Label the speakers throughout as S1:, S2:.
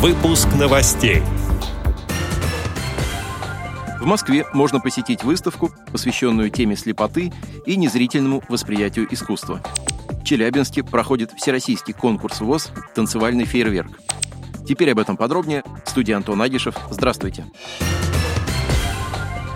S1: Выпуск новостей.
S2: В Москве можно посетить выставку, посвященную теме слепоты и незрительному восприятию искусства. В Челябинске проходит всероссийский конкурс ВОЗ «Танцевальный фейерверк». Теперь об этом подробнее. Студия Антон Агишев. Здравствуйте.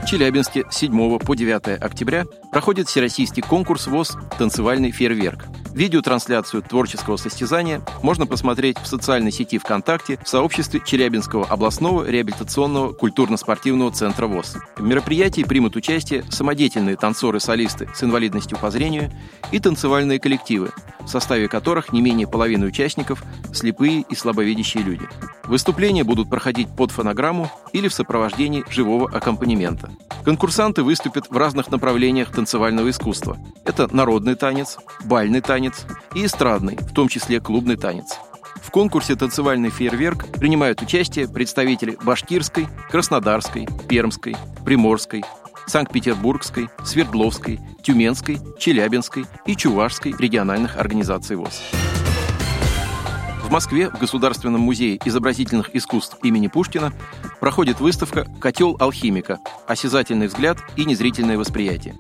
S2: В Челябинске с 7 по 9 октября проходит всероссийский конкурс ВОЗ «Танцевальный фейерверк». Видеотрансляцию творческого состязания можно посмотреть в социальной сети ВКонтакте в сообществе Челябинского областного реабилитационного культурно-спортивного центра ВОЗ. В мероприятии примут участие самодеятельные танцоры-солисты с инвалидностью по зрению и танцевальные коллективы, в составе которых не менее половины участников – слепые и слабовидящие люди. Выступления будут проходить под фонограмму или в сопровождении живого аккомпанемента. Конкурсанты выступят в разных направлениях танцевального искусства. Это народный танец, бальный танец и эстрадный, в том числе клубный танец. В конкурсе «Танцевальный фейерверк» принимают участие представители Башкирской, Краснодарской, Пермской, Приморской, Санкт-Петербургской, Свердловской, Тюменской, Челябинской и Чувашской региональных организаций ВОЗ. В Москве в Государственном музее изобразительных искусств имени Пушкина проходит выставка «Котел алхимика. Осязательный взгляд и незрительное восприятие».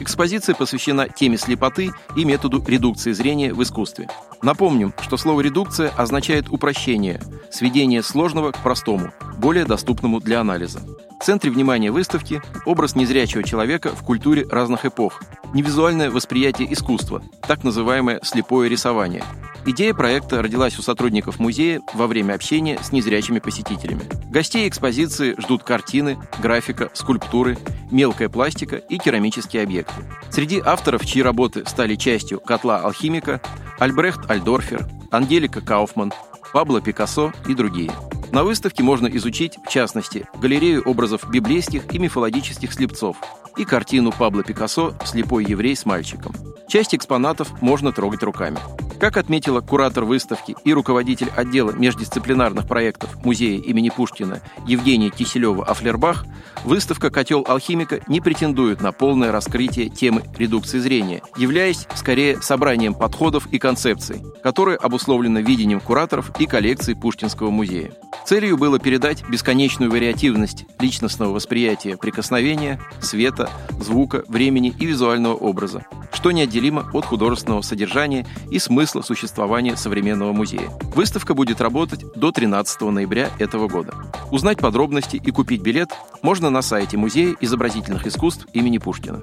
S2: Экспозиция посвящена теме слепоты и методу редукции зрения в искусстве. Напомним, что слово «редукция» означает упрощение, сведение сложного к простому, более доступному для анализа. Центре внимания выставки образ незрячего человека в культуре разных эпох, невизуальное восприятие искусства, так называемое слепое рисование – Идея проекта родилась у сотрудников музея во время общения с незрячими посетителями. Гостей экспозиции ждут картины, графика, скульптуры, мелкая пластика и керамические объекты. Среди авторов, чьи работы стали частью «Котла алхимика» Альбрехт Альдорфер, Ангелика Кауфман, Пабло Пикассо и другие. На выставке можно изучить, в частности, галерею образов библейских и мифологических слепцов и картину Пабло Пикассо «Слепой еврей с мальчиком». Часть экспонатов можно трогать руками. Как отметила куратор выставки и руководитель отдела междисциплинарных проектов музея имени Пушкина Евгения Киселева-Афлербах, выставка «Котел алхимика» не претендует на полное раскрытие темы редукции зрения, являясь скорее собранием подходов и концепций, которые обусловлены видением кураторов и коллекции Пушкинского музея. Целью было передать бесконечную вариативность личностного восприятия прикосновения, света, звука, времени и визуального образа, что неотделимо от художественного содержания и смысла существования современного музея. Выставка будет работать до 13 ноября этого года. Узнать подробности и купить билет можно на сайте Музея изобразительных искусств имени Пушкина.